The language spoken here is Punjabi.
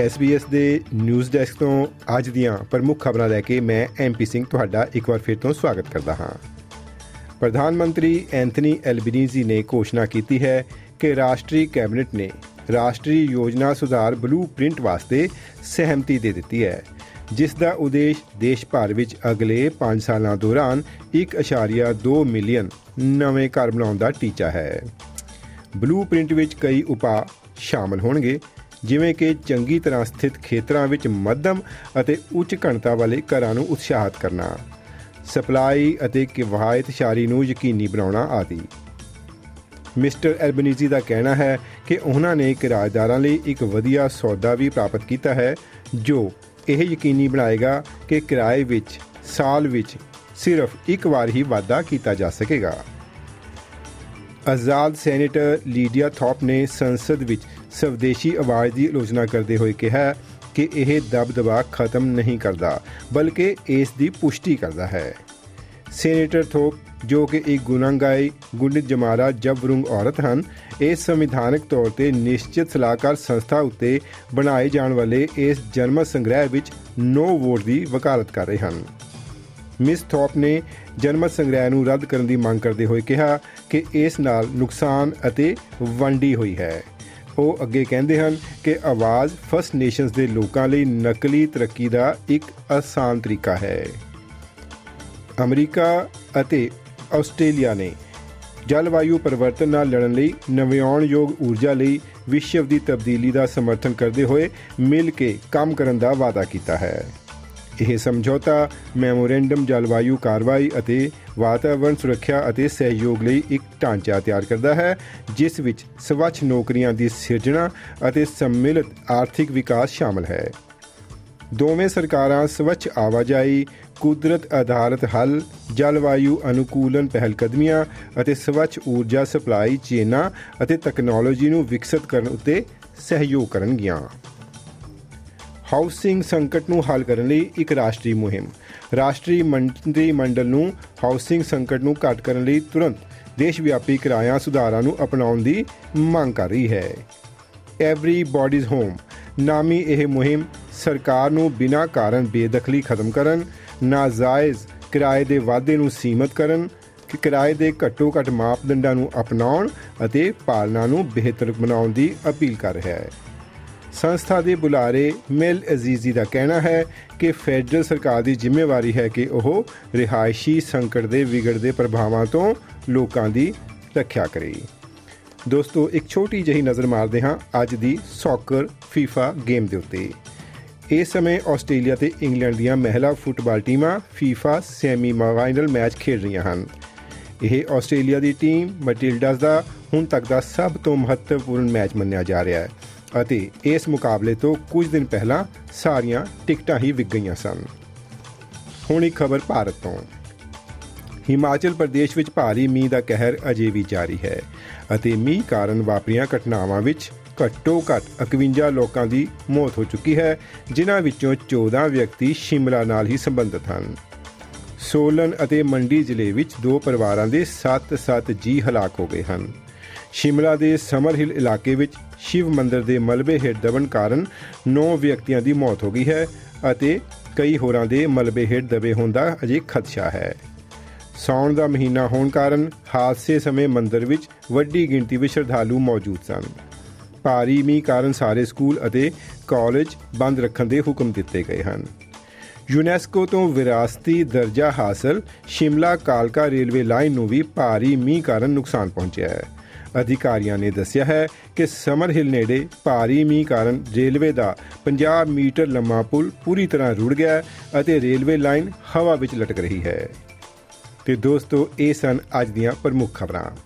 SBS ਦੇ ਨਿਊਜ਼ ਡੈਸਕ ਤੋਂ ਅੱਜ ਦੀਆਂ ਪ੍ਰਮੁੱਖ ਖਬਰਾਂ ਲੈ ਕੇ ਮੈਂ ਐਮਪੀ ਸਿੰਘ ਤੁਹਾਡਾ ਇੱਕ ਵਾਰ ਫਿਰ ਤੋਂ ਸਵਾਗਤ ਕਰਦਾ ਹਾਂ। ਪ੍ਰਧਾਨ ਮੰਤਰੀ ਐਂਥਨੀ ਐਲਬਨੀਜ਼ੀ ਨੇ ਘੋਸ਼ਣਾ ਕੀਤੀ ਹੈ ਕਿ ਰਾਸ਼ਟਰੀ ਕੈਬਨਿਟ ਨੇ ਰਾਸ਼ਟਰੀ ਯੋਜਨਾ ਸੁਧਾਰ ਬਲੂਪ੍ਰਿੰਟ ਵਾਸਤੇ ਸਹਿਮਤੀ ਦੇ ਦਿੱਤੀ ਹੈ, ਜਿਸ ਦਾ ਉਦੇਸ਼ ਦੇਸ਼ ਭਰ ਵਿੱਚ ਅਗਲੇ 5 ਸਾਲਾਂ ਦੌਰਾਨ 1.2 ਮਿਲੀਅਨ ਨਵੇਂ ਘਰ ਬਣਾਉਣ ਦਾ ਟੀਚਾ ਹੈ। ਬਲੂਪ੍ਰਿੰਟ ਵਿੱਚ ਕਈ ਉਪਾਅ ਸ਼ਾਮਲ ਹੋਣਗੇ ਜਿਵੇਂ ਕਿ ਚੰਗੀ ਤਰ੍ਹਾਂ ਸਥਿਤ ਖੇਤਰਾਂ ਵਿੱਚ ਮੱਧਮ ਅਤੇ ਉੱਚ ਘਣਤਾ ਵਾਲੇ ਘਰਾਂ ਨੂੰ ਉਤਸ਼ਾਹਿਤ ਕਰਨਾ, ਸਪਲਾਈ ਅਤੇ ਕਿਫਾਇਤ ਸ਼ਾਰੀ ਨੂੰ ਯਕੀਨੀ ਬਣਾਉਣਾ ਆਦਿ। ਮਿਸਟਰ ਐਲਬਨੀਜ਼ੀ ਦਾ ਕਹਿਣਾ ਹੈ ਕਿ ਉਹਨਾਂ ਨੇ ਕਿਰਾਏਦਾਰਾਂ ਲਈ ਇੱਕ ਵਧੀਆ ਸੌਦਾ ਵੀ ਪ੍ਰਾਪਤ ਕੀਤਾ ਹੈ, ਜੋ ਇਹ ਯਕੀਨੀ ਬਣਾਏਗਾ ਕਿ ਕਿਰਾਏ ਵਿੱਚ, ਸਾਲ ਵਿੱਚ ਸਿਰਫ ਇੱਕ ਵਾਰ ਹੀ ਵਾਧਾ ਕੀਤਾ ਜਾ ਸਕੇਗਾ। ਆਜ਼ਾਦ ਸੈਨੇਟਰ ਲੀਡੀਆ ਥੌਪ ਨੇ ਸੰਸਦ ਵਿੱਚ ਸਵਦੇਸ਼ੀ ਆਵਾਜ਼ ਦੀ ਆਲੋਚਨਾ ਕਰਦੇ ਹੋਏ ਕਿਹਾ ਕਿ ਇਹ ਦਬਦਬਾ ਖਤਮ ਨਹੀਂ ਕਰਦਾ, ਬਲਕਿ ਇਸ ਦੀ ਪੁਸ਼ਟੀ ਕਰਦਾ ਹੈ। ਸੈਨੇਟਰ ਥੋਪ, ਜੋ ਕਿ ਇੱਕ ਗੁਨਾਹਗਾਈ ਗੁੰਡਿਤ ਜਮਾਰਾ ਜਬਰੁੰਗ ਔਰਤ ਹਨ ਇਸ ਸੰਵਿਧਾਨਕ ਤੌਰ ਤੇ ਨਿਸ਼ਚਿਤ ਸਲਾਹਕਾਰ ਸੰਸਥਾ ਉੱਤੇ ਬਣਾਏ ਜਾਣ ਵਾਲੇ ਇਸ ਜਨਮ ਸੰਗ੍ਰਹਿ ਵਿੱਚ ਨੋ ਵੋਟ ਦੀ ਵਕਾਲਤ ਕਰ ਰਹੇ ਹਨ। ਮਿਸ ਥੌਪ ਨੇ ਜਨਮਤ ਸੰਗ੍ਰਹਿ ਨੂੰ ਰੱਦ ਕਰਨ ਦੀ ਮੰਗ ਕਰਦੇ ਹੋਏ ਕਿਹਾ ਕਿ ਇਸ ਨਾਲ ਨੁਕਸਾਨ ਅਤੇ ਵੰਡੀ ਹੋਈ ਹੈ। ਉਹ ਅੱਗੇ ਕਹਿੰਦੇ ਹਨ ਕਿ ਆਵਾਜ਼ ਫਸਟ ਨੇਸ਼ਨਸ ਦੇ ਲੋਕਾਂ ਲਈ ਨਕਲੀ ਤਰੱਕੀ ਦਾ ਇੱਕ ਆਸਾਨ ਤਰੀਕਾ ਹੈ। ਅਮਰੀਕਾ ਅਤੇ ਆਸਟ੍ਰੇਲੀਆ ਨੇ ਜਲਵਾਯੂ ਪਰਿਵਰਤਨ ਨਾਲ ਲੜਨ ਲਈ ਨਵਿਆਉਣਯੋਗ ਊਰਜਾ ਲਈ ਵਿਸ਼ਵ ਦੀ ਤਬਦੀਲੀ ਦਾ ਸਮਰਥਨ ਕਰਦੇ ਹੋਏ ਮਿਲ ਕੇ ਕੰਮ ਕਰਨ ਦਾ ਵਾਅਦਾ ਕੀਤਾ ਹੈ। ਇਹ ਸਮਝੌਤਾ ਮੈਮੋਰੈਂਡਮ ਜਲਵਾਯੂ ਕਾਰਵਾਈ ਅਤੇ ਵਾਤਾਵਰਣ ਸੁਰੱਖਿਆ ਅਤੇ ਸਹਿਯੋਗ ਲਈ ਇੱਕ ਢਾਂਚਾ ਤਿਆਰ ਕਰਦਾ ਹੈ, ਜਿਸ ਵਿੱਚ ਸਵੱਛ ਨੌਕਰੀਆਂ ਦੀ ਸਿਰਜਣਾ ਅਤੇ ਸੰਮਿਲਿਤ ਆਰਥਿਕ ਵਿਕਾਸ ਸ਼ਾਮਲ ਹੈ। ਦੋਵੇਂ ਸਰਕਾਰਾਂ ਸਵੱਛ ਆਵਾਜਾਈ, ਕੁਦਰਤ ਆਧਾਰਿਤ ਹੱਲ, ਜਲਵਾਯੂ ਅਨੁਕੂਲਨ ਪਹਿਲਕਦਮੀਆਂ ਅਤੇ ਸਵੱਛ ਊਰਜਾ ਸਪਲਾਈ ਚੇਨਾਂ ਅਤੇ ਟੈਕਨੋਲੋਜੀ ਨੂੰ ਵਿਕਸਿਤ ਕਰਨ ਉੱਤੇ ਸਹਿਯੋਗ ਕਰਨਗੀਆਂ। ਹਾਊਸਿੰਗ ਸੰਕਟ ਨੂੰ ਹੱਲ ਕਰਨ ਲਈ ਇੱਕ ਰਾਸ਼ਟਰੀ ਮੁਹਿੰਮ। ਰਾਸ਼ਟਰੀ ਮੰਤਰੀ ਮੰਡਲ ਨੂੰ ਹਾਊਸਿੰਗ ਸੰਕਟ ਨੂੰ ਘਟ ਕਰਨ ਲਈ ਤੁਰੰਤ ਦੇਸ਼ ਵਿਆਪੀ ਕਿਰਾਇਆ ਸੁਧਾਰਾਂ ਨੂੰ ਅਪਣਾਉਣ ਦੀ ਮੰਗ ਕਰ ਰਹੀ ਹੈ। ਐਵਰੀ ਬਾਡੀਜ਼ ਹੋਮ ਨਾਮੀ ਇਹ ਮੁਹਿੰਮ ਸਰਕਾਰ ਨੂੰ ਬਿਨਾਂ ਕਾਰਨ ਬੇਦਖਲੀ ਖਤਮ ਕਰਨ, ਨਾਜਾਇਜ਼ ਕਿਰਾਏ ਦੇ ਵਾਧੇ ਨੂੰ ਸੀਮਤ ਕਰਨ ਕਿ ਕਿਰਾਏ ਦੇ ਘੱਟੋ ਘੱਟ ਮਾਪਦੰਡਾਂ ਨੂੰ ਅਪਣਾਉਣ ਅਤੇ ਪਾਲਣਾ ਨੂੰ ਬਿਹਤਰ ਬਣਾਉਣ ਦੀ ਅਪੀਲ ਕਰ ਰਿਹਾ ਹੈ। ਸੰਸਥਾ ਦੇ ਬੁਲਾਰੇ ਮਿਲ ਅਜ਼ੀਜ਼ੀ ਦਾ ਕਹਿਣਾ ਹੈ ਕਿ ਫੈਡਰਲ ਸਰਕਾਰ ਦੀ ਜ਼ਿੰਮੇਵਾਰੀ ਹੈ ਕਿ ਉਹ ਰਿਹਾਇਸ਼ੀ ਸੰਕਟ ਦੇ ਵਿਗੜਦੇ ਪ੍ਰਭਾਵਾਂ ਤੋਂ ਲੋਕਾਂ ਦੀ ਰੱਖਿਆ ਕਰੇ। ਦੋਸਤੋ, ਇੱਕ ਛੋਟੀ ਜਿਹੀ ਨਜ਼ਰ ਮਾਰਦੇ ਹਾਂ ਅੱਜ ਦੀ ਸੌਕਰ ਫੀਫਾ ਗੇਮ ਦੇ ਉੱਤੇ। ਇਸ ਸਮੇਂ ਆਸਟ੍ਰੇਲੀਆ ਤੇ ਇੰਗਲੈਂਡ ਦੀਆਂ ਮਹਿਲਾ ਫੁੱਟਬਾਲ ਟੀਮਾਂ ਫੀਫਾ ਸੈਮੀ ਫਾਈਨਲ ਮੈਚ ਖੇਡ ਰਹੀਆਂ ਹਨ। ਇਹ ਆਸਟ੍ਰੇਲੀਆ ਦੀ ਟੀਮ ਮਟਿਲਡਾਸ ਦਾ ਹੁਣ ਤੱਕ ਦਾ ਸਭ ਤੋਂ ਮਹੱਤਵਪੂਰਨ ਮੈਚ ਮੰਨਿਆ ਜਾ ਰਿਹਾ ਹੈ। ਅਤੇ ਇਸ ਮੁਕਾਬਲੇ ਤੋਂ ਕੁਝ ਦਿਨ ਪਹਿਲਾਂ ਸਾਰੀਆਂ ਟਿਕਟਾਂ ਹੀ ਵਿਕ ਗਈਆਂ ਸਨ। ਹੁਣ ਇੱਕ ਖਬਰ ਭਾਰਤ ਤੋਂ। ਹਿਮਾਚਲ ਪ੍ਰਦੇਸ਼ ਵਿੱਚ ਭਾਰੀ ਮੀਂਹ ਦਾ ਕਹਿਰ ਅਜੇ ਵੀ ਜਾਰੀ ਹੈ ਅਤੇ ਮੀਂਹ ਕਾਰਨ ਵਾਪਰੀਆਂ ਘਟਨਾਵਾਂ ਵਿੱਚ ਘੱਟੋ ਘੱਟ 51 ਲੋਕਾਂ ਦੀ ਮੌਤ ਹੋ ਚੁੱਕੀ ਹੈ, ਜਿਨ੍ਹਾਂ ਵਿੱਚੋਂ 14 ਵਿਅਕਤੀ ਸ਼ਿਮਲਾ ਨਾਲ ਹੀ ਸੰਬੰਧਿਤ ਹਨ। ਸੋਲਨ ਅਤੇ ਮੰਡੀ ਜ਼ਿਲ੍ਹੇ ਵਿੱਚ ਦੋ ਪਰਿਵਾਰਾਂ ਦੇ 7-7 ਜੀ ਹਲਾਕ ਹੋ ਗਏ ਹਨ। ਸ਼ਿਮਲਾ ਦੇ ਸਮਰ ਹਿਲ ਇਲਾਕੇ ਵਿੱਚ ਸ਼ਿਵ ਮੰਦਿਰ ਦੇ ਮਲਬੇ ਹੇਠ ਦਬਣ ਕਾਰਨ 9 ਵਿਅਕਤੀਆਂ ਦੀ ਮੌਤ ਹੋ ਗਈ ਹੈ ਅਤੇ ਕਈ ਹੋਰਾਂ ਦੇ ਮਲਬੇ ਹੇਠ ਦਬੇ ਹੋਣ ਦਾ ਅਜੇ ਖਦਸ਼ਾ ਹੈ। ਸੌਣ ਦਾ ਮਹੀਨਾ ਹੋਣ ਕਾਰਨ ਹਾਦਸੇ ਸਮੇਂ ਮੰਦਿਰ ਵਿੱਚ ਵੱਡੀ ਗਿਣਤੀ ਵਿੱਚ ਸ਼ਰਧਾਲੂ ਮੌਜੂਦ ਸਨ। ਭਾਰੀ ਮੀਂਹ ਕਾਰਨ ਸਾਰੇ ਸਕੂਲ ਅਤੇ ਕਾਲਜ ਬੰਦ ਰੱਖਣ ਦੇ ਹੁਕਮ ਦਿੱਤੇ ਗਏ ਹਨ। ਯੂਨੈਸਕੋ ਤੋਂ ਵਿਰਾਸਤੀ ਦਰਜਾ ਹਾਸਲ ਸ਼ਿਮਲਾ ਕਾਲਕਾ ਰੇਲਵੇ ਲਾਈਨ ਨੂੰ ਵੀ ਭਾਰੀ ਮੀਂਹ ਕਾਰਨ ਨੁਕਸਾਨ ਪਹੁੰਚਿਆ ਹੈ। ਅਧਿਕਾਰੀਆਂ ਨੇ ਦੱਸਿਆ ਹੈ ਕਿ ਸਮਰ ਹਿਲ ਨੇੜੇ ਭਾਰੀ ਮੀਂਹ ਕਾਰਨ ਰੇਲਵੇ ਦਾ 50 ਮੀਟਰ ਲੰਮਾ ਪੁਲ ਪੂਰੀ ਤਰ੍ਹਾਂ ਰੁੜ ਗਿਆ ਅਤੇ ਰੇਲਵੇ ਲਾਈਨ ਹਵਾ ਵਿੱਚ ਲਟਕ ਰਹੀ ਹੈ। ਤੇ ਦੋਸਤੋ, ਇਹ ਸਨ ਅੱਜ ਦੀਆਂ ਪ੍ਰਮੁੱਖ ਖਬਰਾਂ।